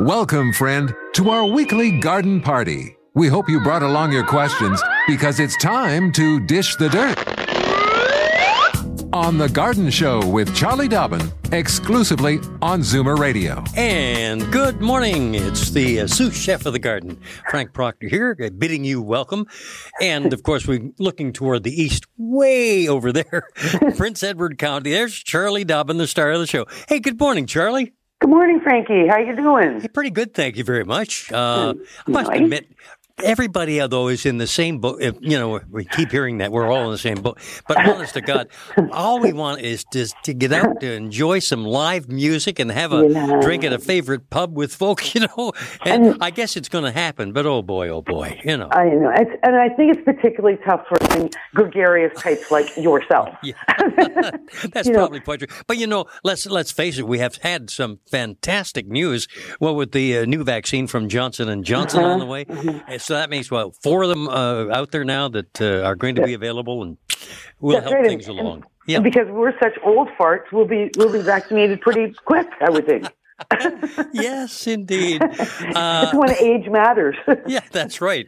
Welcome, friend, to our weekly garden party. We hope you brought along your questions because it's time to dish the dirt. On The Garden Show with Charlie Dobbin, exclusively on Zoomer Radio. And good morning. It's the uh, sous chef of the garden, Frank Proctor here, uh, bidding you welcome. And of course, we're looking toward the east, way over there, Prince Edward County. There's Charlie Dobbin, the star of the show. Hey, good morning, Charlie. Good morning, Frankie. How you doing? Hey, pretty good, thank you very much. Uh, I must admit, everybody although is in the same boat you know we keep hearing that we're all in the same boat but honest to god all we want is just to get out to enjoy some live music and have a yeah. drink at a favorite pub with folk you know and, and i guess it's going to happen but oh boy oh boy you know i know it's, and i think it's particularly tough for gregarious types like yourself yeah. that's you probably know. quite true but you know let's let's face it we have had some fantastic news well with the uh, new vaccine from johnson and johnson uh-huh. on the way uh-huh so that means well, four of them uh, out there now that uh, are going to be available, and will help right. things and, along. And, yeah, because we're such old farts, we'll be we'll be vaccinated pretty quick, I would think. yes, indeed. Uh, when age matters. yeah, that's right.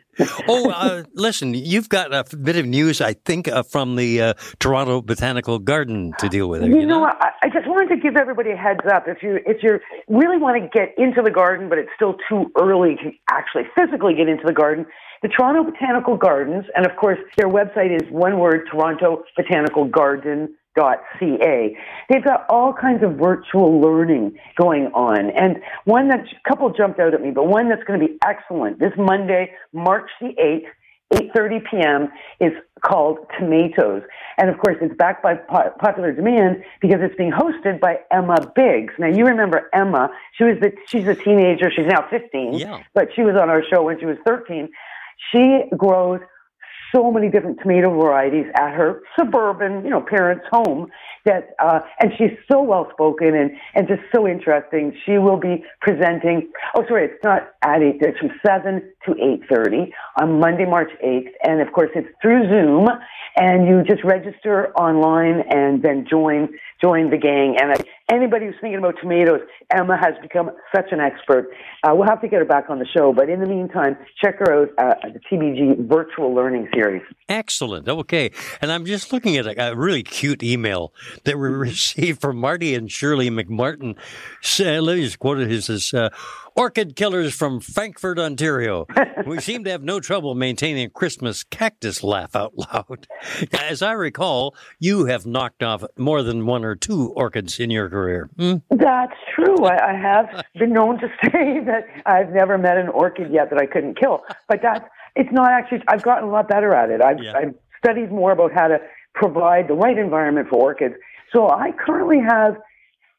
Oh, uh, listen, you've got a bit of news, I think, uh, from the uh, Toronto Botanical Garden to deal with. It, you, you know, know? I, I, just wanted to give everybody a heads up. If you if you really want to get into the garden, but it's still too early to actually physically get into the garden, the Toronto Botanical Gardens, and of course, their website is one word: Toronto Botanical Garden ca. They've got all kinds of virtual learning going on. And one that a couple jumped out at me, but one that's going to be excellent this Monday, March the 8th, 8:30 p.m. is called Tomatoes, and of course it's backed by po- popular demand because it's being hosted by Emma Biggs. Now you remember Emma? She was the she's a teenager. She's now 15, yeah. but she was on our show when she was 13. She grows so many different tomato varieties at her suburban, you know, parents' home. That uh, and she's so well spoken and and just so interesting. She will be presenting. Oh, sorry, it's not at eight. It's from seven to eight thirty on Monday, March eighth, and of course it's through Zoom. And you just register online and then join join the gang. And anybody who's thinking about tomatoes, Emma has become such an expert. Uh, we'll have to get her back on the show, but in the meantime, check her out uh, at the TBG virtual learning series. Excellent. Okay. And I'm just looking at a, a really cute email that we received from Marty and Shirley McMartin. Uh, let me just quote it. He says, uh, Orchid killers from Frankford, Ontario. we seem to have no trouble maintaining Christmas cactus laugh out loud. As I recall, you have knocked off more than one or two orchids in your career. Hmm? That's true. I, I have been known to say that I've never met an orchid yet that I couldn't kill. But that's it's not actually. I've gotten a lot better at it. I've, yeah. I've studied more about how to provide the right environment for orchids. So I currently have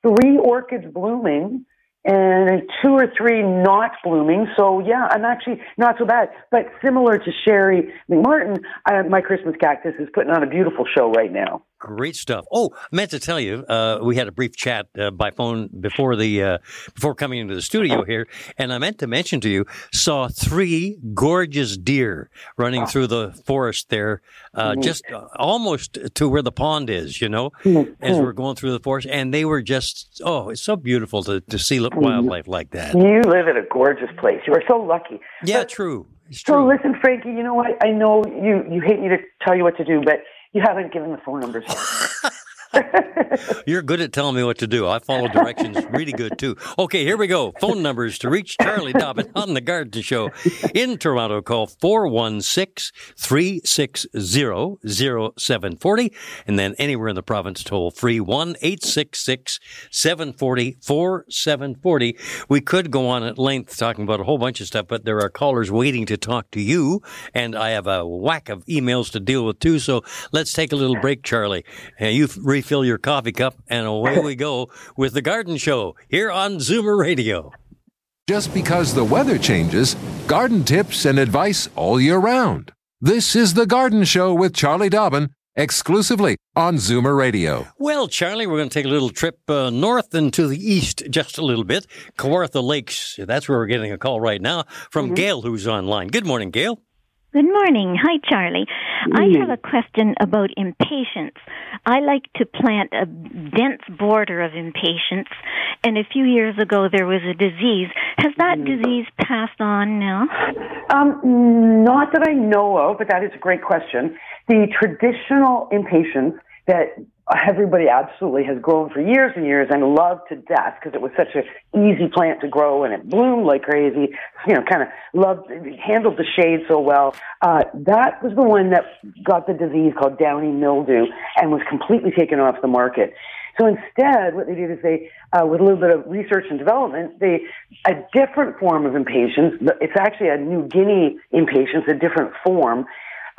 three orchids blooming and two or three not blooming. So yeah, I'm actually not so bad. But similar to Sherry McMartin, uh, my Christmas cactus is putting on a beautiful show right now. Great stuff. Oh, I meant to tell you, uh, we had a brief chat uh, by phone before the uh, before coming into the studio here, and I meant to mention to you saw three gorgeous deer running through the forest there, uh, mm-hmm. just uh, almost to where the pond is. You know, mm-hmm. as we're going through the forest, and they were just oh, it's so beautiful to to see mm-hmm. wildlife like that. You live in a gorgeous place. You are so lucky. Yeah, but, true. It's true. So listen, Frankie. You know what? I know you you hate me to tell you what to do, but you haven't given the phone numbers. You're good at telling me what to do. I follow directions really good too. Okay, here we go. Phone numbers to reach Charlie Dobbin on the Garden Show in Toronto. Call 416-360-0740 and then anywhere in the province toll free 1-866-740-4740. We could go on at length talking about a whole bunch of stuff, but there are callers waiting to talk to you and I have a whack of emails to deal with too. So let's take a little break, Charlie. Uh, you've refill your coffee cup, and away we go with the Garden Show here on Zoomer Radio. Just because the weather changes, garden tips and advice all year round. This is The Garden Show with Charlie Dobbin, exclusively on Zoomer Radio. Well, Charlie, we're going to take a little trip uh, north and to the east just a little bit. Kawartha Lakes, that's where we're getting a call right now from mm-hmm. Gail, who's online. Good morning, Gail. Good morning. Hi, Charlie. I have a question about impatiens. I like to plant a dense border of impatiens, and a few years ago there was a disease. Has that mm. disease passed on now? Um, not that I know of, but that is a great question. The traditional impatiens that everybody absolutely has grown for years and years and loved to death because it was such an easy plant to grow and it bloomed like crazy. You know, kind of loved, handled the shade so well. Uh, that was the one that got the disease called downy mildew and was completely taken off the market. So instead, what they did is they, uh, with a little bit of research and development, they a different form of impatiens. It's actually a New Guinea impatiens, a different form,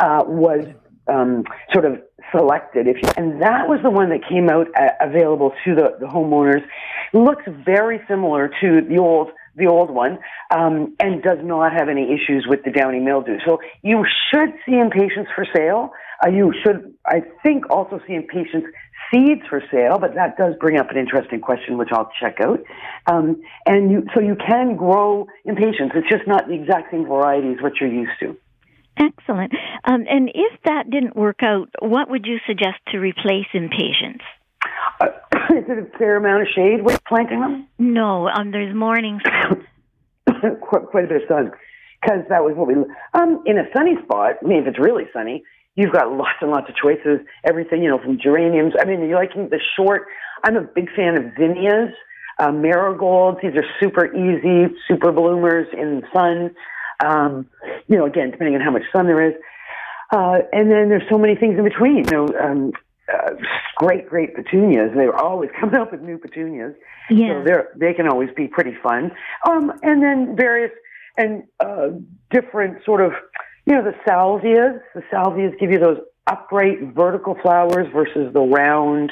uh, was um, sort of selected. If you, and that was the one that came out uh, available to the, the homeowners. Looks very similar to the old the old one, um, and does not have any issues with the downy mildew. So you should see impatiens for sale. Uh, you should, I think, also see impatiens seeds for sale, but that does bring up an interesting question, which I'll check out. Um, and you, so you can grow impatiens. It's just not the exact same varieties what you're used to. Excellent. Um, and if that didn't work out, what would you suggest to replace impatiens? Uh, is it a fair amount of shade with planting them? No, um, there's morning sun. quite, quite a bit of sun, because that was what we. Um, in a sunny spot. I mean, if it's really sunny, you've got lots and lots of choices. Everything, you know, from geraniums. I mean, you like the short. I'm a big fan of zinnias, uh, marigolds. These are super easy, super bloomers in the sun. Um, you know, again, depending on how much sun there is. Uh, and then there's so many things in between. You know, um, uh, great, great petunias. They're always coming up with new petunias. Yeah. So they're, they can always be pretty fun. Um, and then various and uh, different sort of, you know, the salvias. The salvias give you those upright vertical flowers versus the round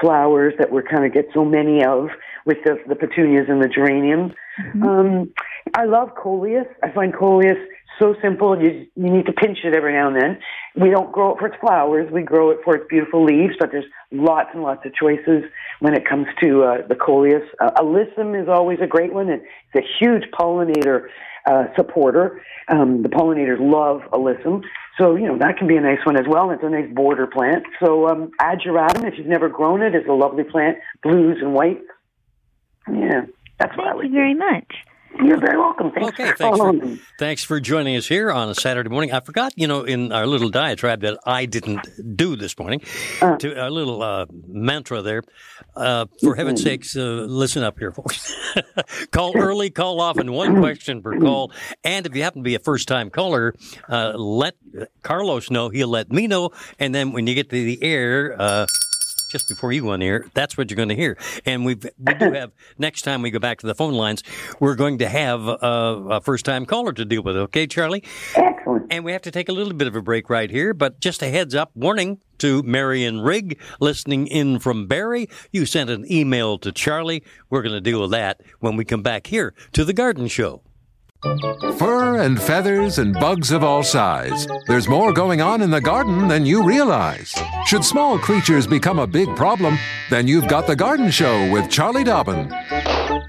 flowers that we're kind of get so many of with the, the petunias and the geraniums. Mm-hmm. Um, I love coleus. I find coleus so simple. You, you need to pinch it every now and then. We don't grow it for its flowers. We grow it for its beautiful leaves, but there's lots and lots of choices when it comes to uh, the coleus. Uh, alyssum is always a great one. And it's a huge pollinator uh, supporter. Um, the pollinators love alyssum. So, you know, that can be a nice one as well. It's a nice border plant. So, um, ageratum, if you've never grown it, is a lovely plant. Blues and whites. Yeah, that's what I Thank you very much. You're very welcome. Thanks okay, for thanks for, thanks for joining us here on a Saturday morning. I forgot, you know, in our little diatribe that I didn't do this morning, uh, to a little uh, mantra there. Uh, for mm-hmm. heaven's sakes, uh, listen up here, folks. call early, call often, one question per call. And if you happen to be a first time caller, uh, let Carlos know. He'll let me know. And then when you get to the air, uh, just before you went here, that's what you're going to hear. And we we do have next time we go back to the phone lines, we're going to have a, a first time caller to deal with. Okay, Charlie. Excellent. And we have to take a little bit of a break right here, but just a heads up warning to Marion Rigg listening in from Barrie. You sent an email to Charlie. We're going to deal with that when we come back here to the Garden Show. Fur and feathers and bugs of all size. There's more going on in the garden than you realize. Should small creatures become a big problem, then you've got The Garden Show with Charlie Dobbin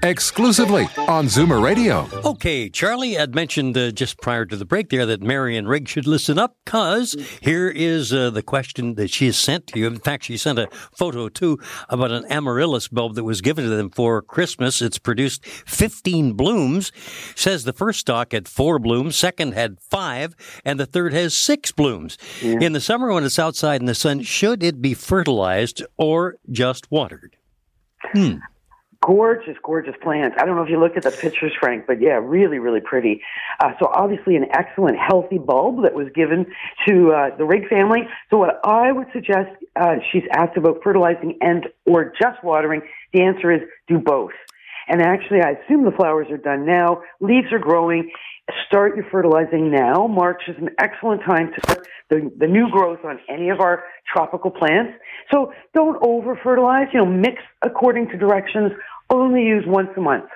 exclusively on Zoomer Radio. Okay, Charlie had mentioned uh, just prior to the break there that Marion Rigg should listen up because here is uh, the question that she has sent to you. In fact, she sent a photo too about an amaryllis bulb that was given to them for Christmas. It's produced 15 blooms. Says the first stalk had four blooms, second had five, and the third has six blooms. Yeah. In the summer when it's outside in the sun, should it be fertilized or just watered? Hmm gorgeous, gorgeous plants. I don't know if you looked at the pictures, Frank, but yeah, really, really pretty. Uh, so obviously an excellent healthy bulb that was given to uh, the Rigg family. So what I would suggest, uh, she's asked about fertilizing and or just watering. The answer is do both. And actually, I assume the flowers are done now. Leaves are growing. Start your fertilizing now. March is an excellent time to start the, the new growth on any of our tropical plants. So don't over fertilize. You know, mix according to directions. Only use once a month.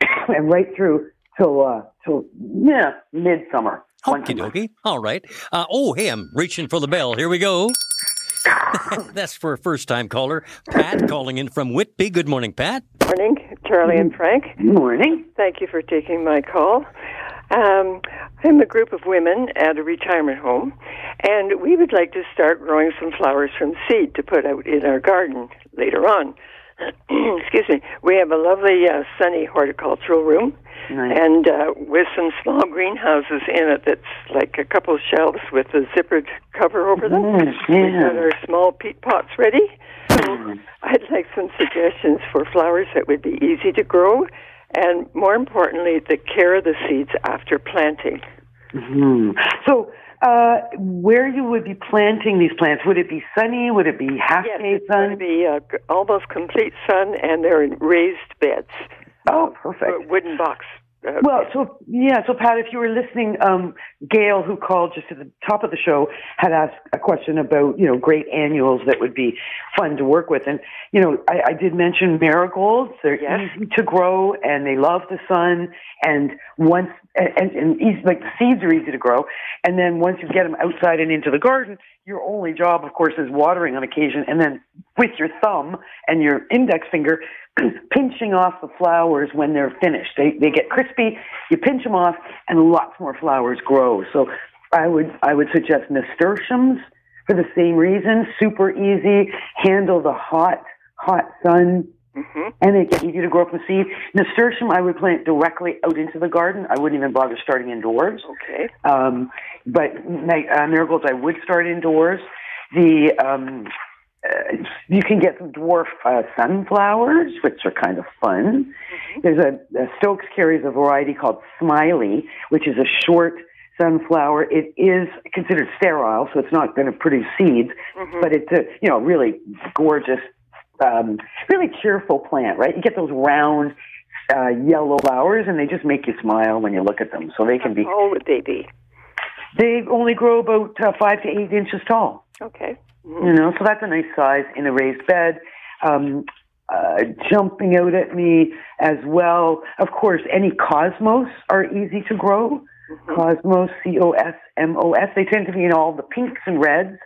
and right through till uh, till yeah midsummer. Okie dokie. All right. Uh, oh, hey, I'm reaching for the bell. Here we go. That's for a first time caller. Pat calling in from Whitby. Good morning, Pat. Morning, Charlie and Frank. Good morning. Thank you for taking my call. Um, I'm a group of women at a retirement home, and we would like to start growing some flowers from seed to put out in our garden later on. Excuse me. We have a lovely uh, sunny horticultural room, Nice. and uh, with some small greenhouses in it that's like a couple of shelves with a zippered cover over them. Mm, We've got our small peat pots ready. So I'd like some suggestions for flowers that would be easy to grow, and more importantly, the care of the seeds after planting. Hmm. So, uh, where you would be planting these plants? Would it be sunny? Would it be half Yes, day it's going to be uh, almost complete sun, and they're in raised beds. Oh, Uh, perfect. wooden box. Uh, Well, so yeah, so Pat, if you were listening, um, Gail, who called just at the top of the show, had asked a question about you know great annuals that would be fun to work with, and you know I, I did mention marigolds. They're Yes. easy to grow and they love the sun, and once and, and, and easy, like the seeds are easy to grow, and then once you get them outside and into the garden, your only job, of course, is watering on occasion, and then with your thumb and your index finger pinching off the flowers when they're finished. They they get crispy. You pinch them off, and lots more flowers grow. So I would I would suggest nasturtiums for the same reason. Super easy, handle the hot hot sun, mhm. and they get easy to grow from seed. Nasturtium I would plant directly out into the garden. I wouldn't even bother starting indoors. Okay. Um, but uh, marigolds, I would start indoors. The um, you can get some dwarf uh, sunflowers, which are kind of fun. There's a, a Stokes carries a variety called Smiley, which is a short sunflower. It is considered sterile, so it's not going to produce seeds, but it's a you know really gorgeous, um, really cheerful plant, right? You get those round. Uh, yellow flowers, and they just make you smile when you look at them. So they can be How old would they be? they only grow about uh, five to eight inches tall. Okay. You know, so that's a nice size in a raised bed. Um, uh, jumping out at me as well. Of course, any cosmos are easy to grow. Cosmos, C O S M O S. They tend to be in all the pinks and reds.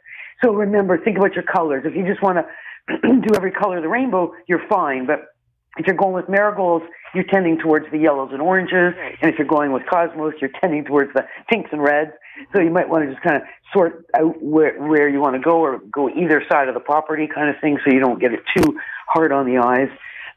So remember, think about your colors. If you just want to do every color of the rainbow, you're fine. But if you're going with marigolds, you're tending towards the yellows and oranges. Right. And if you're going with cosmos, you're tending towards the pinks and reds. So you might want to just kind of sort out where, where you want to go or go either side of the property kind of thing so you don't get it too hard on the eyes.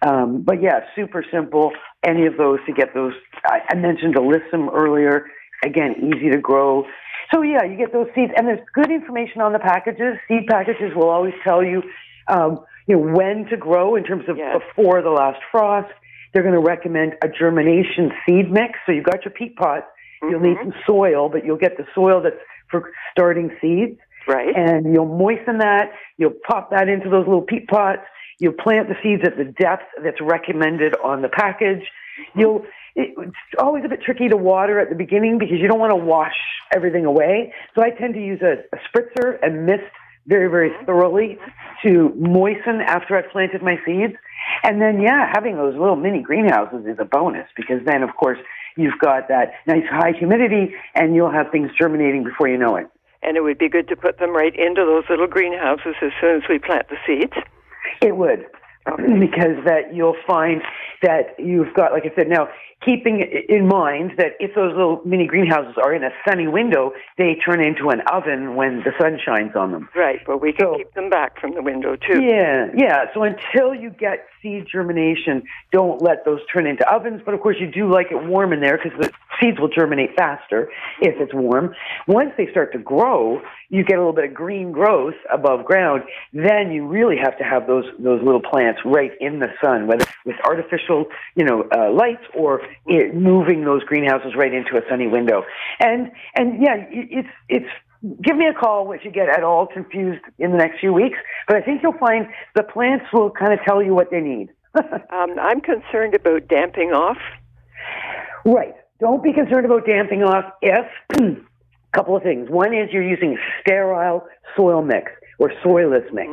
Um, but yeah, super simple. Any of those to get those. I, I mentioned alyssum earlier. Again, easy to grow. So yeah, you get those seeds, and there's good information on the packages. Seed packages will always tell you, um, you know, when to grow in terms of Yes. before the last frost. They're going to recommend a germination seed mix. So you've got your peat pot. You'll need mm-hmm. some soil, but you'll get the soil that's for starting seeds Right. and you'll moisten that. You'll pop that into those little peat pots. You'll plant the seeds at the depth that's recommended on the package. Mm-hmm. You'll. It, it's always a bit tricky to water at the beginning because you don't want to wash everything away. So I tend to use a, a spritzer and mist very, very mm-hmm. thoroughly to moisten after I've planted my seeds. And then, yeah, having those little mini greenhouses is a bonus because then, of course, you've got that nice high humidity and you'll have things germinating before you know it. and it would be good to put them right into those little greenhouses as soon as we plant the seeds. It would, because that you'll find that you've got, like I said, now keeping in mind that if those little mini greenhouses are in a sunny window, they turn into an oven when the sun shines on them. Right, but we can So- keep them back from the window too. Yeah, yeah. So until you get seed germination, don't let those turn into ovens. But of course, you do like it warm in there because the seeds will germinate faster if it's warm. Once they start to grow, you get a little bit of green growth above ground. Then you really have to have those those little plants right in the sun, whether with artificial, you know, uh, lights or it, moving those greenhouses right into a sunny window. And and yeah, it- it's it's give me a call if you get at all confused in the next few weeks. But I think you'll find the plants will kind of tell you what they need. Um, I'm concerned about damping off. right. Don't be concerned about damping off if a couple of things. One is you're using sterile soil mix or soilless mix.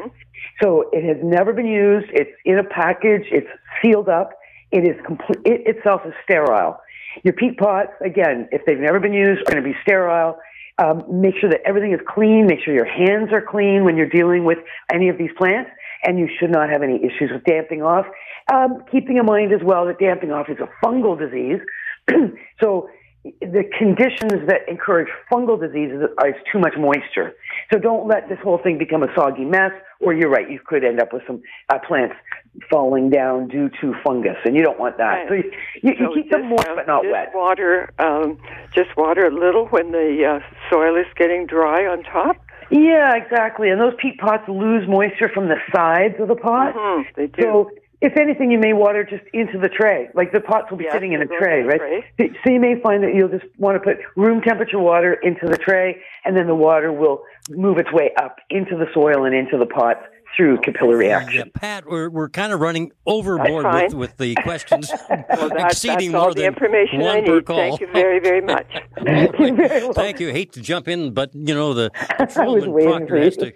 So it has never been used. It's in a package. It's sealed up. it is complete. It itself is sterile. Your peat pots, again, if they've never been used, are going to be sterile. Um, make sure that everything is clean. Make sure your hands are clean when you're dealing with any of these plants, and you should not have any issues with damping off. Um, keeping in mind as well that damping off is a fungal disease, so the conditions that encourage fungal diseases is too much moisture. So don't let this whole thing become a soggy mess, or you're right, you could end up with some uh, plants falling down due to fungus, and you don't want that. Right. So you, you, you So keep them moist uh, but not just wet. Water, um, just water a little when the uh, soil is getting dry on top. Yeah, exactly. And those peat pots lose moisture from the sides of the pot. Mhm, they do. So if anything, you may water just into the tray. Like the pots will be Yes, sitting in a tray, in right? So so you may find that you'll just want to put room temperature water into the tray, and then the water will move its way up into the soil and into the pot through capillary Yeah, action. Pat, we're, we're kind of running overboard with, with the questions, Well, that, exceeding that's all more the than information one I per need. call. Thank you very, very much. Thank you very much. Thank you. Hate to jump in, but you know the was patrolman waiting proctor for you. to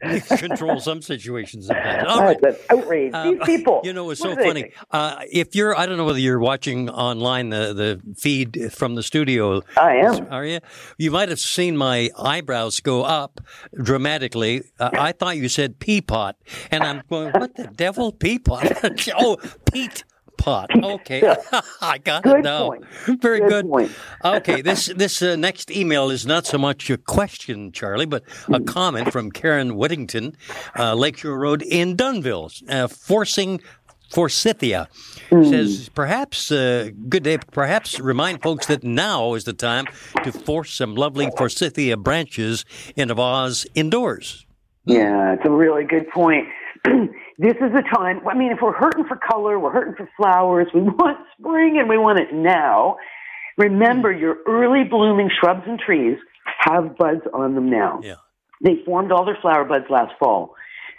control some situations. Sometimes. All right. That's outrage. Uh, These people. You know, it's so funny. Uh, if you're, I don't know whether you're watching online the, the feed from the studio. I am. Are you? You might have seen my eyebrows go up dramatically. Uh, I thought you said pea pot, and I'm going, what the devil? Pea pot? oh, peat pot. Okay, I got it Good now. point. Very Good good. point. okay, this this uh, next email is not so much a question, Charlie, but a comment from Karen Whittington, uh, Lakeshore Road in Dunnville, uh, forcing forsythia. Says perhaps uh, good day. Perhaps remind folks that now is the time to force some lovely forsythia branches in a vase indoors. Yeah, it's a really good point. this is the time. I mean, if we're hurting for color, we're hurting for flowers, we want spring and we want it now. Remember, your early blooming shrubs and trees have buds on them now. Yeah. They formed all their flower buds last fall.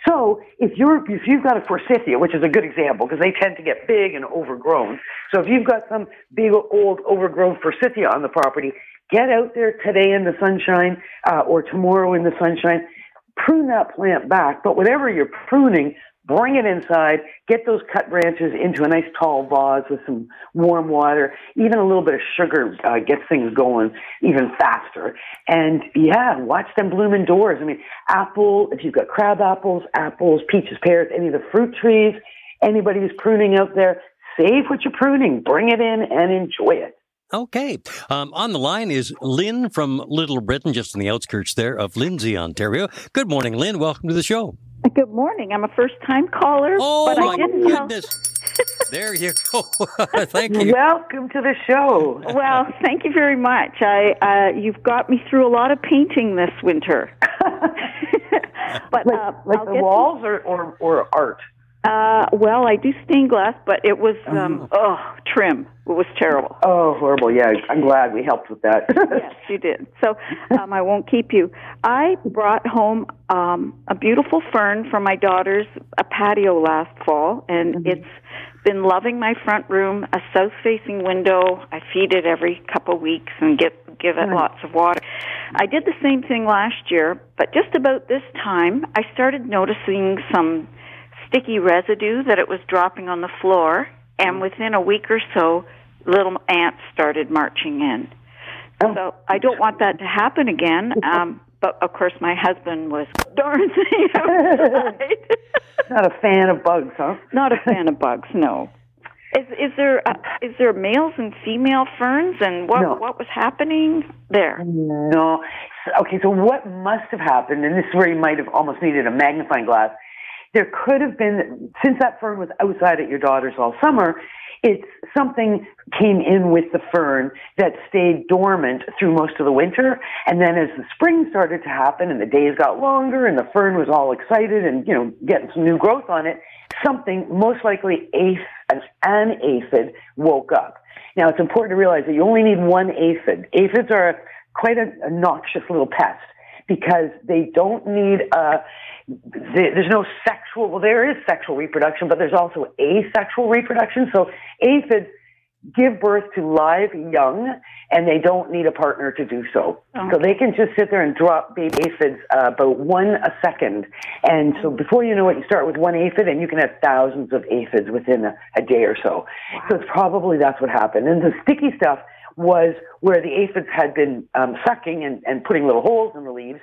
So if you're if you've got a forsythia, which is a good example because they tend to get big and overgrown. So if you've got some big old overgrown forsythia on the property, get out there today in the sunshine uh, or tomorrow in the sunshine. Prune that plant back, but whatever you're pruning, bring it inside. Get those cut branches into a nice tall vase with some warm water. Even a little bit of sugar uh, gets things going even faster. And yeah, watch them bloom indoors. I mean, apple, if you've got crab apples, apples, peaches, pears, any of the fruit trees, anybody who's pruning out there, save what you're pruning, bring it in and enjoy it. Okay. Um, on the line is Lynn from Little Britain, just on the outskirts there of Lindsay, Ontario. Good morning, Lynn. Welcome to the show. Good morning. I'm a first time caller, Oh, but my I didn't know. goodness. there you go. Thank you. Welcome to the show. Well, thank you very much. I uh, you've got me through a lot of painting this winter. but like uh, like I'll the get to- walls or, or, or art? Uh, well, I do stained glass, but it was um, oh trim. It was terrible. Oh, horrible. Yeah, I'm glad we helped with that. yes, you did. So um, I won't keep you. I brought home um, a beautiful fern from my daughter's a patio last fall, and it's been loving my front room. A south-facing window. I feed it every couple weeks and get give it lots of water. I did the same thing last year, but just about this time, I started noticing some sticky residue that it was dropping on the floor, and within a week or so, little ants started marching in. Oh. So I don't want that to happen again. Um, but of course, my husband was darn thing. Not a fan of bugs, huh? Not a fan of bugs. No. Is is there uh, is there males and female ferns and what No. what was happening there? No. Okay, so what must have happened, and this is where you might have almost needed a magnifying glass. There could have been, since that fern was outside at your daughter's all summer, it's something came in with the fern that stayed dormant through most of the winter. And then as the spring started to happen and the days got longer and the fern was all excited and, you know, getting some new growth on it, something, most likely an, aphid, woke up. Now it's important to realize that you only need one aphid. Aphids are quite a, a noxious little pest because they don't need the- there's no sexual well there is sexual reproduction but there's also asexual reproduction so aphids give birth to live young and they don't need a partner to do so. Oh. So they can just sit there and drop baby aphids uh, about one a second. And so before you know it, you start with one aphid and you can have thousands of aphids within a, a day or so. So it's probably that's what happened. And the sticky stuff was where the aphids had been um, sucking and, and putting little holes in the leaves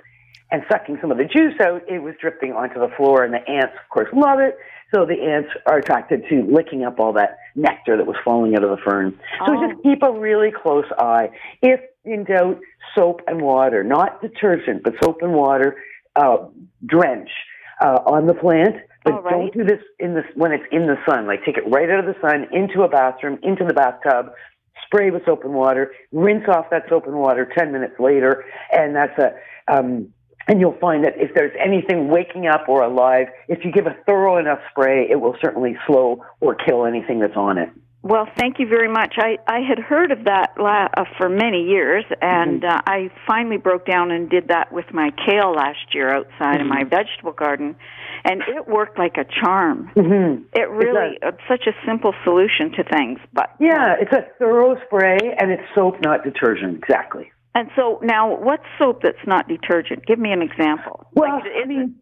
and sucking some of the juice out, it was dripping onto the floor, and the ants, of course, love it. So the ants are attracted to licking up all that nectar that was falling out of the fern. So Oh. just keep a really close eye. If in doubt, soap and water, not detergent, but soap and water, uh, drench uh, on the plant. But right. don't do this in the when it's in the sun. Like take it right out of the sun into a bathroom, into the bathtub, spray with soap and water, rinse off that soap and water 10 minutes later, and that's a, um, and you'll find that if there's anything waking up or alive, if you give a thorough enough spray, it will certainly slow or kill anything that's on it. Well, thank you very much. I, I had heard of that la- uh, for many years, and uh, I finally broke down and did that with my kale last year outside of my vegetable garden, and it worked like a charm. Mm-hmm. It really, it's such a simple solution to things. But Yeah, it's a thorough spray, and it's soap, not detergent. Exactly. and so now, what's soap that's not detergent? Give me an example. Well, Like, I mean,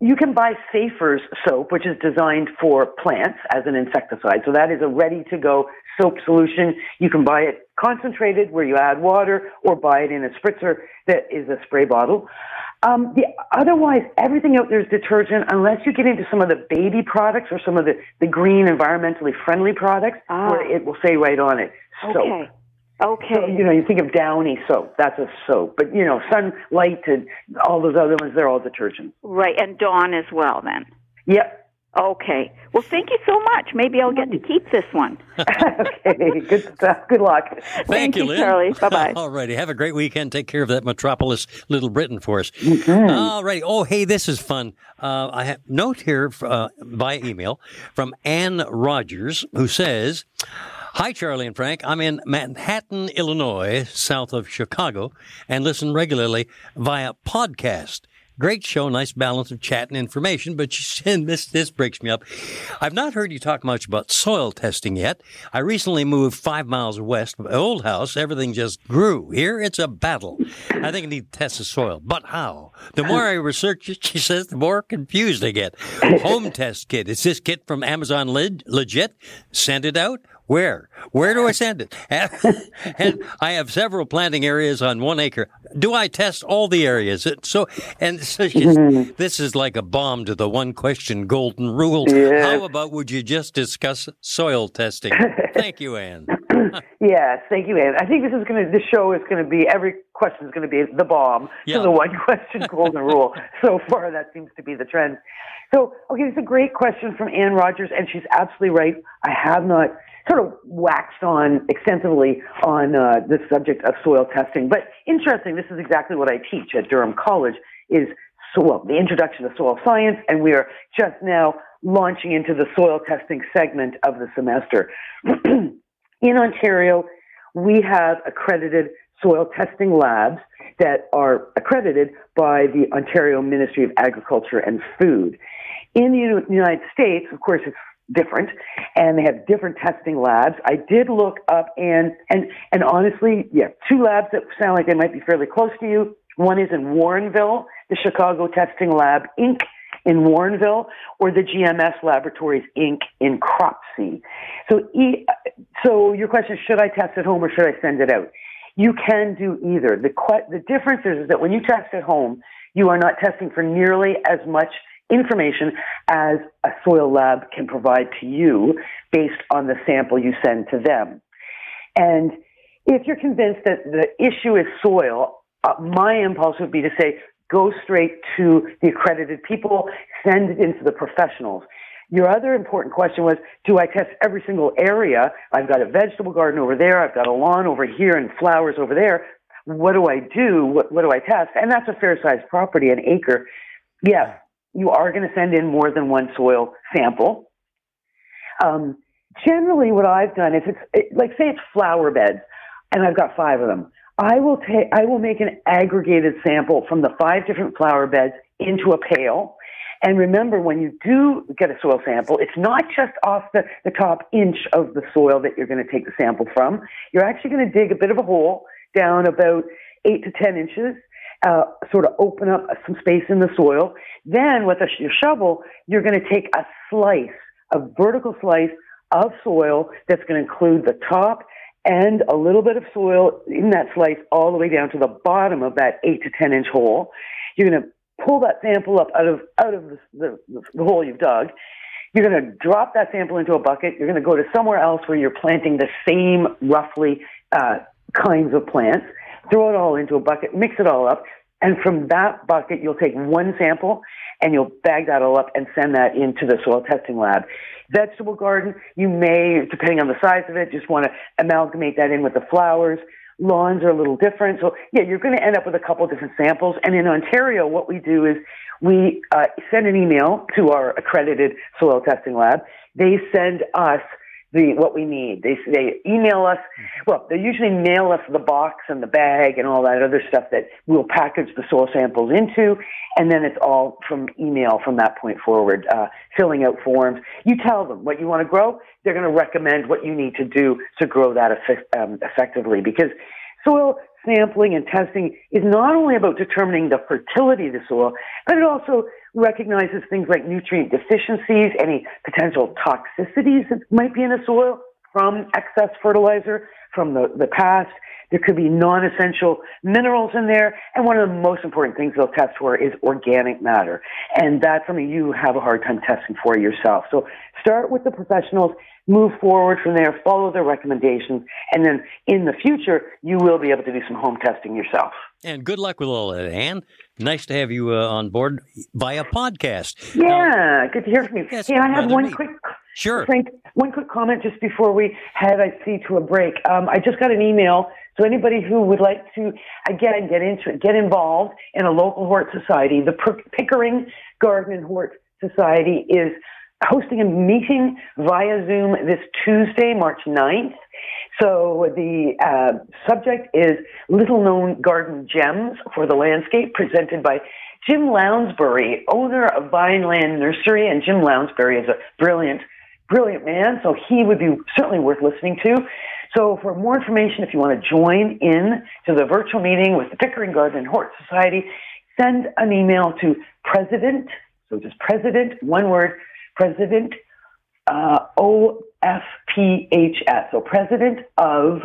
you can buy Safer's soap, which is designed for plants as an insecticide. So that is a ready to go soap solution. You can buy it concentrated where you add water or buy it in a spritzer that is a spray bottle. Um, the, otherwise, everything out there is detergent unless you get into some of the baby products or some of the, the green, environmentally friendly products Ah. where it will say right on it, soap. okay, okay. So, you know, you think of Downy soap, that's a soap. But, you know, Sunlight and all those other ones, they're all detergent. right, and Dawn as well. Then. Yep. Okay. Well, thank you so much. Maybe I'll get to keep this one. okay, good stuff. Good luck. Thank, you, Lynn. Charlie. Bye-bye. All righty. Have a great weekend. Take care of that metropolis, Little Britain, for us. Mm-hmm. All righty. Oh, hey, this is fun. Uh, I have note here uh, by email from Ann Rogers, who says, Hi, Charlie and Frank. I'm in Manhattan, Illinois, south of Chicago, and listen regularly via podcast. Great show, nice balance of chat and information. But this, this breaks me up. I've not heard you talk much about soil testing yet. I recently moved five miles west of my old house. Everything just grew. Here, it's a battle. I think I need to test the soil. But how? The more I research it, she says, the more confused I get. Home test kit. Is this kit from Amazon legit? Send it out? Where? Where do I send it? and I have several planting areas on one acre. Do I test all the areas? It- So, and so she's, mm-hmm. this is like a bomb to the one question golden rule. Yes. How about would you just discuss soil testing? Thank you, Anne. Yes, thank you, Ann. I think this is going to, this show is going to be, every question is going to be the bomb Yeah. to the one question golden rule. So far, that seems to be the trend. So, okay, it's a great question from Ann Rogers, and she's absolutely right. I have not sort of waxed on extensively on uh, the subject of soil testing, but interesting, this is exactly what I teach at Durham College is soil, the introduction to soil science, and we are just now launching into the soil testing segment of the semester. In Ontario, we have accredited soil testing labs that are accredited by the Ontario Ministry of Agriculture and Food. In the United States, of course, it's different, and they have different testing labs. I did look up and and and honestly, yeah, two labs that sound like they might be fairly close to you. One is in Warrenville, the Chicago Testing Lab Inc. in Warrenville, or the GMS Laboratories Inc. in Cropsey. So, e- so your question: Should I test at home or should I send it out? You can do either. The que- the difference is, is that when you test at home, you are not testing for nearly as much information as a soil lab can provide to you based on the sample you send to them. And if you're convinced that the issue is soil, uh, my impulse would be to say, go straight to the accredited people, send it into the professionals. Your other important question was, do I test every single area? I've got a vegetable garden over there, I've got a lawn over here, and flowers over there. What do I do? What, what do I test? And that's a fair sized property, an acre. Yes, you are going to send in more than one soil sample. Um, generally, what I've done is it's it, like say it's flower beds, and I've got five of them. I will take I will make an aggregated sample from the five different flower beds into a pail, And remember, when you do get a soil sample, it's not just off the, the top inch of the soil that you're going to take the sample from. You're actually going to dig a bit of a hole down about eight to 10 inches, uh, sort of open up some space in the soil. Then with a, your shovel, you're going to take a slice, a vertical slice of soil that's going to include the top and a little bit of soil in that slice all the way down to the bottom of that eight to 10 inch hole. You're going to pull that sample up out of, out of the, the, the hole you've dug. You're going to drop that sample into a bucket. You're going to go to somewhere else where you're planting the same roughly uh, kinds of plants. Throw it all into a bucket, mix it all up, and from that bucket, you'll take one sample and you'll bag that all up and send that into the soil testing lab. Vegetable garden, you may, depending on the size of it, just want to amalgamate that in with the flowers. Lawns are a little different. So yeah, you're going to end up with a couple different samples. And in Ontario, what we do is we uh, send an email to our accredited soil testing lab. They send us the what we need. They they email us. Well, they usually mail us the box and the bag and all that other stuff that we'll package the soil samples into, and then it's all from email from that point forward. Uh, filling out forms. You tell them what you want to grow. They're going to recommend what you need to do to grow that um, effectively because soil sampling and testing is not only about determining the fertility of the soil, but it also recognizes things like nutrient deficiencies, any potential toxicities that might be in the soil from excess fertilizer from the, the past. There could be non-essential minerals in there. And one of the most important things they'll test for is organic matter. And that's something you have a hard time testing for yourself. So start with the professionals, move forward from there, follow their recommendations, and then in the future, you will be able to do some home testing yourself. And good luck with all of that, Anne. Nice to have you uh, on board via podcast. Yeah, good to hear from you. Yes, hey, I have one quick Sure. Frank, one quick comment just before we head, I see, to a break. Um, I just got an email. So anybody who would like to, again, get into it, get involved in a local hort society, the Pickering Garden and Hort Society is hosting a meeting via Zoom this Tuesday, March 9th. So the uh, subject is little known garden gems for the landscape presented by Jim Lounsbery, owner of Vineland Nursery. And Jim Lounsbery is a brilliant, brilliant man. So he would be certainly worth listening to. So for more information, if you want to join in to the virtual meeting with the Pickering Garden and Hort Society, send an email to president, so just president, one word, president uh, OFPHS, so president of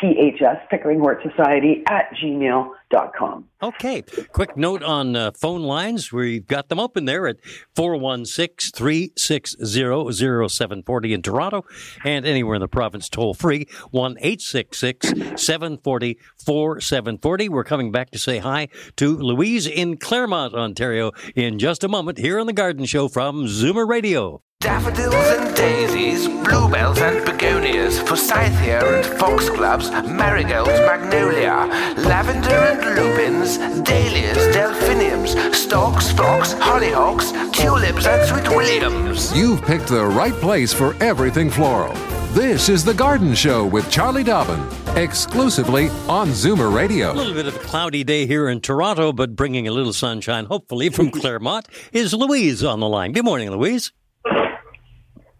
PHS, Pickering Hort Society, at gmail.com. Okay. Quick note on uh, phone lines. We've got them open there at 416 360 0740 in Toronto and anywhere in the province toll free 1 866 740 4740. We're coming back to say hi to Louise in Claremont, Ontario in just a moment here on The Garden Show from Zoomer Radio. Daffodils and daisies, bluebells and begonias, forsythia and foxgloves, marigolds, magnolia, lavender and lupins, dahlias, delphiniums, stalks, phlox, hollyhocks, tulips and sweet williams. You've picked the right place for everything floral. This is The Garden Show with Charlie Dobbin, exclusively on Zoomer Radio. A little bit of a cloudy day here in Toronto, but bringing a little sunshine, hopefully, from Claremont, is Louise on the line. Good morning, Louise.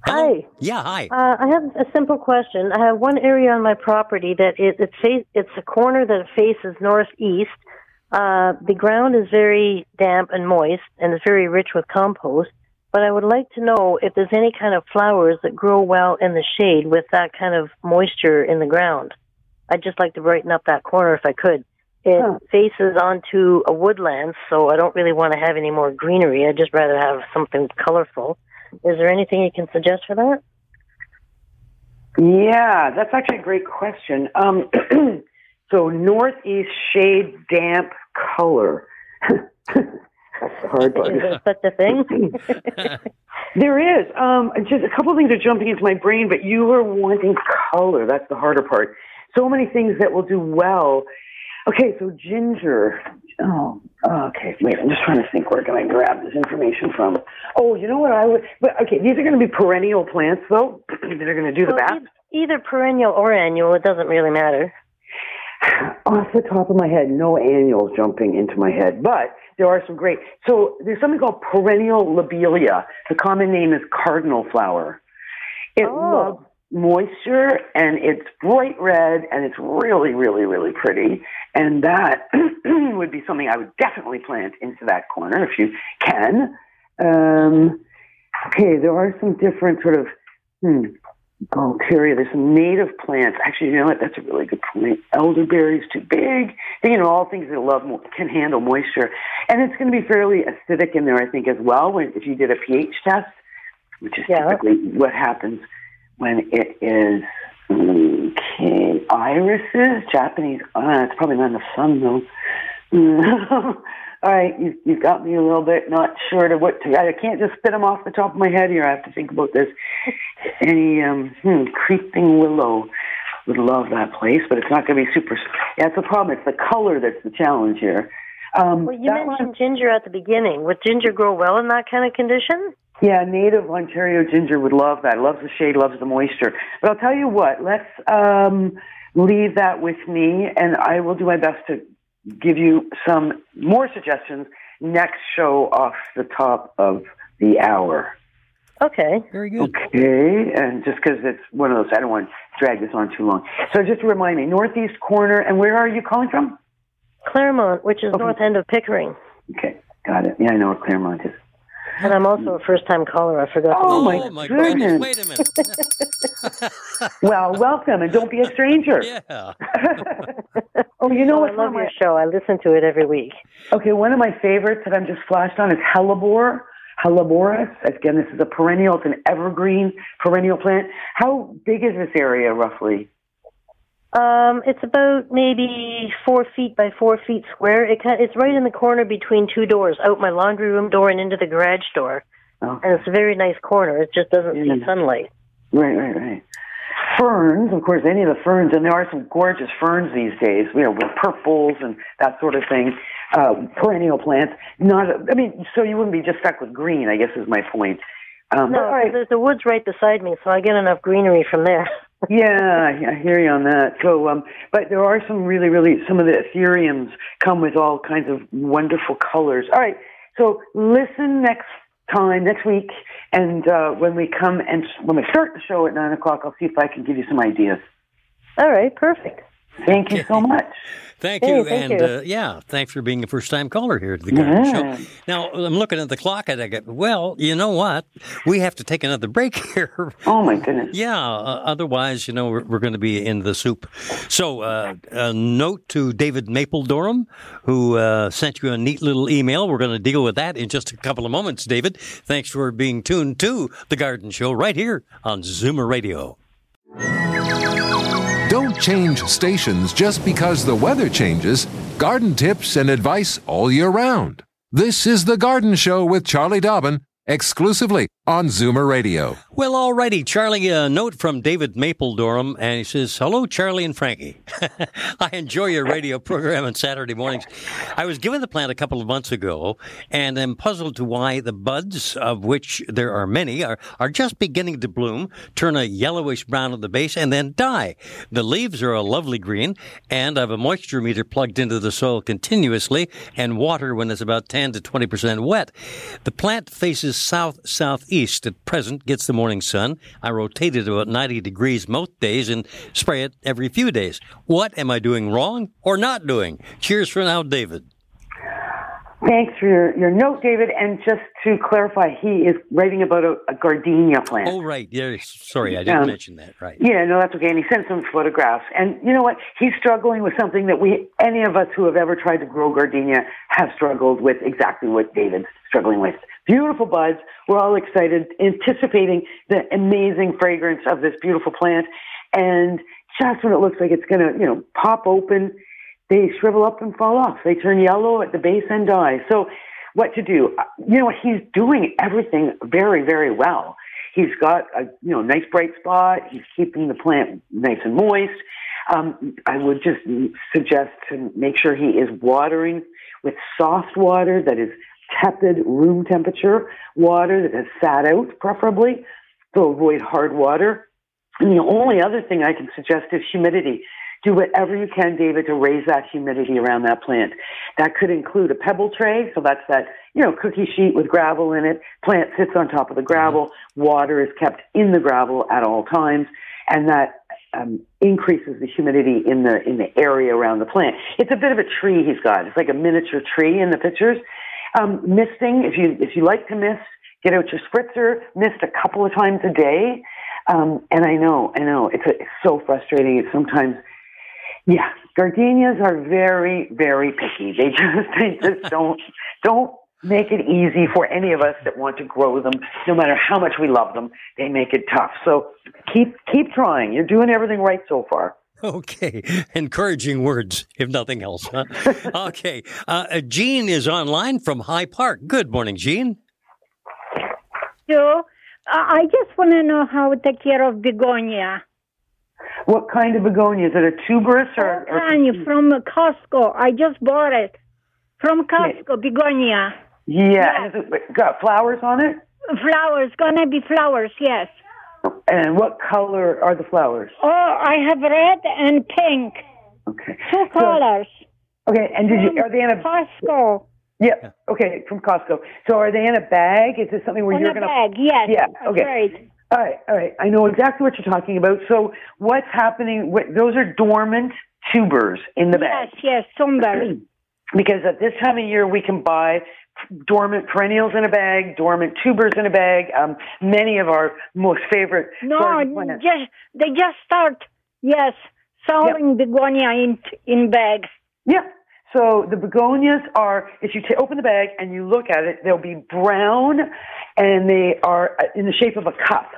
Hi. Yeah, hi. Uh, I have a simple question. I have one area on my property that it, it face, it's a corner that faces northeast. Uh, the ground is very damp and moist, and it's very rich with compost. But I would like to know if there's any kind of flowers that grow well in the shade with that kind of moisture in the ground. I'd just like to brighten up that corner if I could. It huh. faces onto a woodland, so I don't really want to have any more greenery. I'd just rather have something colorful. Is there anything you can suggest for that? Yeah, that's actually a great question. Um, so northeast shade damp color. that's the hard part. Is there such a thing? there is. Um, just a couple of things are jumping into my brain, but you were wanting color. That's the harder part. So many things that will do well. Okay, so ginger. Oh, okay. Wait, I'm just trying to think where can I grab this information from. Oh, you know what I would. But okay, these are going to be perennial plants though that are going to do the well, best. Either perennial or annual, it doesn't really matter. Off the top of my head, no annuals jumping into my head, but there are some great. So there's something called perennial lobelia. The common name is cardinal flower. It Oh. loves moisture and it's bright red and it's really, really, really pretty. And that would be something I would definitely plant into that corner if you can. Um, okay, there are some different sort of hmm, Gaultheria. There's some native plants. Actually, you know what? That's a really good point. Elderberry's too big. You know, all things that love mo- can handle moisture, and it's going to be fairly acidic in there, I think, as well. When if you did a pH test, which is Yeah. typically what happens when it is okay. Irises, Japanese. Uh, it's probably not in the sun though. All right, you, you've got me a little bit not sure to what to. I can't just spit them off the top of my head here. I have to think about this. Any um, hmm, creeping willow would love that place, but it's not going to be super. Yeah, it's the problem. It's the color that's the challenge here. Um, Well, you mentioned one- ginger at the beginning. Would ginger grow well in that kind of condition? Yeah, native Ontario ginger would love that. Loves the shade, loves the moisture. But I'll tell you what. Let's um, leave that with me, and I will do my best to give you some more suggestions next show off the top of the hour. Okay. Very good. Okay, and just because it's one of those, I don't want to drag this on too long. So just to remind me, northeast corner, and where are you calling from? Claremont, which is Okay. north end of Pickering. Okay, got it. Yeah, I know what Claremont is. And I'm also a first time caller. I forgot to Oh, mention my goodness. goodness. Wait a minute. Well, welcome, and don't be a stranger. yeah. oh, you know Oh, what? I love your show. I listen to it every week. Okay, one of my favorites that I'm just flashed on is hellebore. Helleborus. Again, this is a perennial. It's an evergreen perennial plant. How big is this area roughly? Um, it's about maybe four feet by four feet square. It kind it's right in the corner between two doors, out my laundry room door and into the garage door. Oh, And it's a very nice corner. It just doesn't see Mm. sunlight. right, right, right. Ferns, of course, any of the ferns, and there are some gorgeous ferns these days. You know, with purples and that sort of thing. Uh, perennial plants. Not, I mean, so you wouldn't be just stuck with green. I guess is my point. Um, No, all right. there's the woods right beside me, so I get enough greenery from there. Yeah, I hear you on that. So, um, but there are some really, really, some of the athyriums come with all kinds of wonderful colors. All right, so listen next time, next week, and uh, when we come and when we start the show at nine o'clock, I'll see if I can give you some ideas. All right, perfect. Thank you so much. Thank Hey, you. thank and you. Uh, yeah, thanks for being a first time caller here to the Garden Yeah. Show. Now, I'm looking at the clock and I go, well, you know what? We have to take another break here. Oh my goodness. Yeah, uh, otherwise, you know, we're, we're going to be in the soup. So, uh, a note to David Maple Durham, who uh, sent you a neat little email. We're going to deal with that in just a couple of moments, David. Thanks for being tuned to The Garden Show right here on Zoomer Radio. Change stations just because the weather changes. Garden tips and advice all year round. This is The Garden Show with Charlie Dobbin, exclusively on Zoomer Radio. Well, alrighty, Charlie. A note from David Maple Durham, and he says, "Hello, Charlie and Frankie. I enjoy your radio program on Saturday mornings. I was given the plant a couple of months ago, and am puzzled to why the buds, of which there are many, are are just beginning to bloom, turn a yellowish brown at the base, and then die. The leaves are a lovely green, and I have a moisture meter plugged into the soil continuously, and water when it's about ten to twenty percent wet. The plant faces south southeast at present, gets the morning sun. I rotate it about 90 degrees most days and spray it every few days. What am I doing wrong or not doing? Cheers for now, David. Thanks for your, your note, David. And just to clarify, he is writing about a, a gardenia plant. Oh, right. Yeah, sorry, I didn't Yeah. mention that. Right. Yeah, no, that's okay. And he sent some photographs. And you know what? He's struggling with something that we, any of us who have ever tried to grow gardenia, have struggled with exactly what David's struggling with. Beautiful buds. We're all excited, anticipating the amazing fragrance of this beautiful plant. And just when it looks like it's going to, you know, pop open, they shrivel up and fall off. They turn yellow at the base and die. So, what to do? Uh, You know, he's doing everything very, very well. He's got a you know nice bright spot. He's keeping the plant nice and moist. Um, I would just suggest to make sure he is watering with soft water that is tepid room temperature water that has sat out, preferably. So avoid hard water. And the only other thing I can suggest is humidity. do whatever you can, David, to raise that humidity around that plant. That could include a pebble tray, so that's that, you know, cookie sheet with gravel in it. Plant sits on top of the gravel. Water is kept in the gravel at all times, and that um, increases the humidity in the in the area around the plant. It's a bit of a tree he's got. It's like a miniature tree in the pictures. Um, misting, if you if you like to mist, get out your spritzer, mist a couple of times a day. Um, and I know, I know, it's, a, it's so frustrating. It's sometimes, yeah, gardenias are very, very picky. They just, they just don't, don't make it easy for any of us that want to grow them. No matter how much we love them, they make it tough. So keep, keep trying. You're doing everything right so far. Okay, encouraging words, if nothing else. Huh? okay, uh, Jean is online from High Park. Good morning, Jean. So, I just want to know how to take care of begonia. What kind of begonia? Is it a tuberous or? or... Kind from Costco. I just bought it from Costco. Yeah. Begonia. Yeah, yeah. Has it got flowers on it? Flowers, gonna be flowers, yes. And what color are the flowers? Oh, I have red and pink. Okay. Two so, colors. Okay, and did you are they in a Costco? Yeah. Okay, from Costco. So are they in a bag? Is this something where in you're going to? Bag, yes. Yeah. Okay. Right. All right. All right. I know exactly what you're talking about. So what's happening? Those are dormant tubers in the bag. Yes. Yes. Tubers. because at this time of year we can buy dormant perennials in a bag, dormant tubers in a bag. Um, many of our most favorite. No, just they just start. Yes, selling yep. begonia in in bags. Yeah. So the begonias are, if you t- open the bag and you look at it, they'll be brown and they are uh, in the shape of a cup.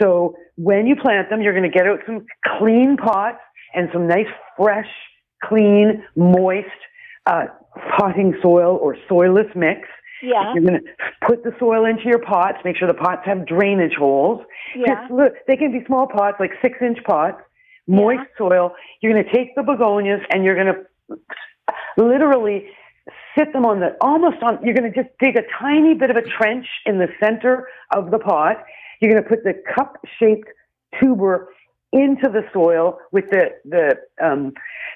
So when you plant them, you're going to get out some clean pots and some nice, fresh, clean, moist uh, potting soil or soilless mix. Yeah. You're going to put the soil into your pots. Make sure the pots have drainage holes. Yeah. Just look, they can be small pots, like six inch pots, moist yeah. soil. You're going to take the begonias and you're going to literally sit them on the almost on you're going to just dig a tiny bit of a trench in the center of the pot you're going to put the cup shaped tuber into the soil with the the um,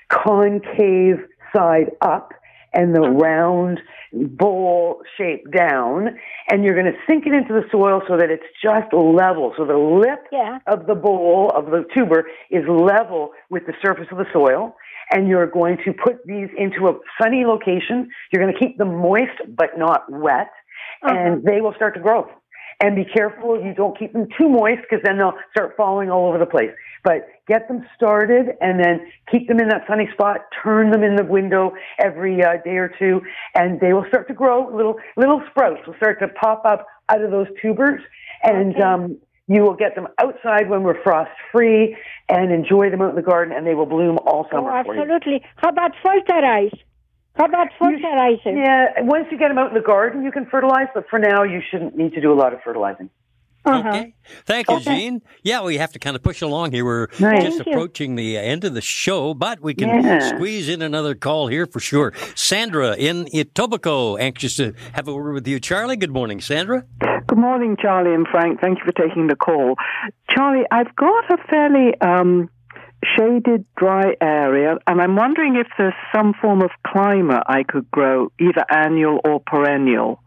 concave side up and the round bowl shape down and you're going to sink it into the soil so that it's just level so the lip yeah. of the bowl of the tuber is level with the surface of the soil and you're going to put these into a sunny location. You're going to keep them moist but not wet, uh-huh. and they will start to grow. And be careful you don't keep them too moist because then they'll start falling all over the place. But get them started and then keep them in that sunny spot. Turn them in the window every uh, day or two, and they will start to grow. Little little sprouts will start to pop up out of those tubers, and okay. um, you will get them outside when we're frost free and enjoy them out in the garden, and they will bloom all summer. Oh, absolutely. How about fertilize? How about fertilizing? Yeah, once you get them out in the garden, you can fertilize, but for now, you shouldn't need to do a lot of fertilizing. Uh-huh. Okay. Thank you, okay. Jean. Yeah, we have to kind of push along here. We're nice. just approaching the end of the show, but we can yeah. squeeze in another call here for sure. Sandra in Etobicoke, anxious to have a word with you. Charlie, good morning, Sandra. Good morning, Charlie and Frank. Thank you for taking the call. Charlie, I've got a fairly um, shaded, dry area, and I'm wondering if there's some form of climber I could grow, either annual or perennial.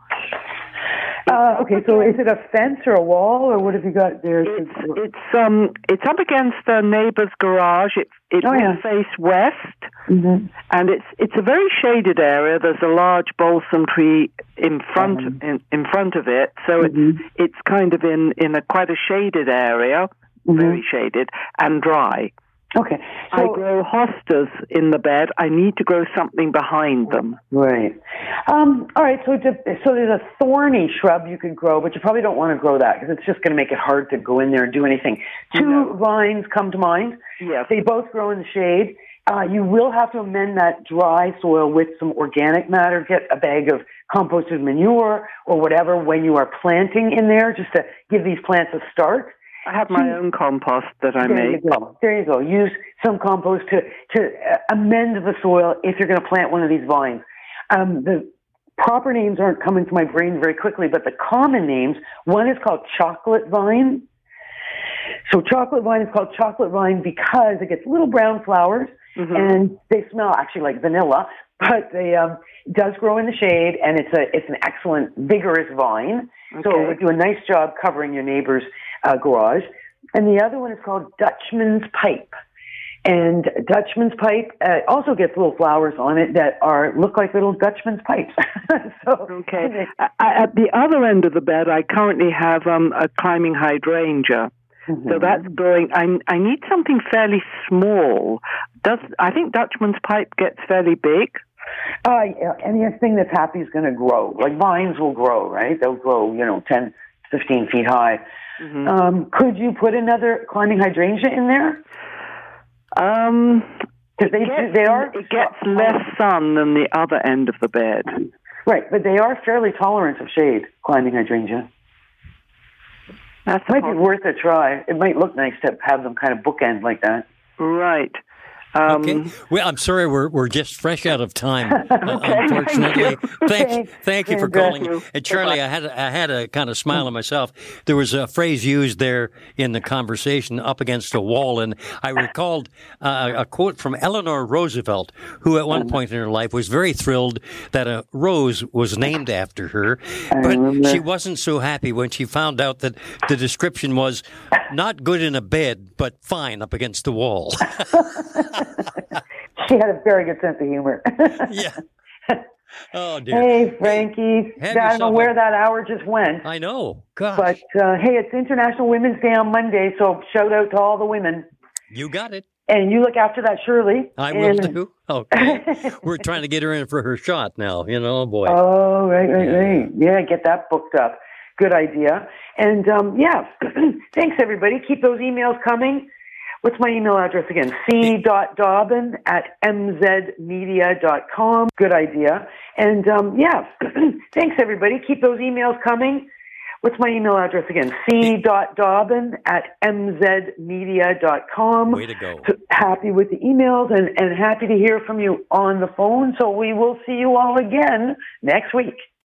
Uh, okay, so is it a fence or a wall, or what have you got there? It's it's um it's up against a neighbor's garage. It it oh, will yeah. face west, mm-hmm. and it's it's a very shaded area. There's a large balsam tree in front mm-hmm. in, in front of it, so Mhm. it's it's kind of in in a quite a shaded area, Mhm. very shaded and dry. Okay, I grow hostas in the bed. I need to grow something behind them. right. Um, all right, so to, so there's a thorny shrub you could grow, but you probably don't want to grow that because it's just going to make it hard to go in there and do anything. Two No. vines come to mind. Yes. They both grow in the shade. Uh, you will have to amend that dry soil with some organic matter. Get a bag of composted manure or whatever when you are planting in there, just to give these plants a start. I have my own compost that I there make. you go. There you go. Use some compost to to uh, amend the soil if you're going to plant one of these vines. Um, the proper names aren't coming to my brain very quickly, but the common names. One is called chocolate vine. So chocolate vine is called chocolate vine because it gets little brown flowers Mm-hmm. and they smell actually like vanilla, but they um, it does grow in the shade and it's a it's an excellent vigorous vine. So it would do a nice job covering your neighbor's uh, garage. And the other one is called Dutchman's pipe. And Dutchman's pipe uh, also gets little flowers on it that are look like little Dutchman's pipes. so Okay. I, at the other end of the bed, I currently have um, a climbing hydrangea. Mm-hmm. So that's growing. I, I need something fairly small. Does I think Dutchman's pipe gets fairly big? Uh, yeah, anything that's happy is going to grow. Like vines will grow, right? They'll grow, you know, 10, 15 feet high. Mm-hmm. Um, could you put another climbing hydrangea in there? Um, Because they do, they are it gets less sun than the other end of the bed. right, but they are fairly tolerant of shade. Climbing hydrangea That's might be worth a try. It might look nice to have them kind of bookend like that. right. Um, Okay. Well, I'm sorry, we're we're just fresh out of time. uh, unfortunately, thank Okay. thank you for calling. And Charlie, I had a- I had a kind of smile on myself. There was a phrase used there in the conversation, "up against a wall," and I recalled uh, a quote from Eleanor Roosevelt, who at one point in her life was very thrilled that a rose was named after her, but she wasn't so happy when she found out that the description was not good in a bed, but fine up against the wall. She had a very good sense of humor. yeah. Oh dear. hey, Frankie. Have I don't know where a- that hour just went. I know. Gosh. But uh, hey, it's International Women's Day on Monday, so shout out to all the women. you got it. And you look after that, Shirley. I will And- do. Okay. We're trying to get her in for her shot now. You know, boy. Oh, right, right, right. Yeah, get that booked up. Good idea. And um, yeah, thanks everybody. Keep those emails coming. What's my email address again? c.dobbin at mzmedia.com. Good idea. And um, yeah, thanks everybody. Keep those emails coming. What's my email address again? c.dobbin at mzmedia.com. Way to go. Happy with the emails and, and happy to hear from you on the phone. So we will see you all again next week.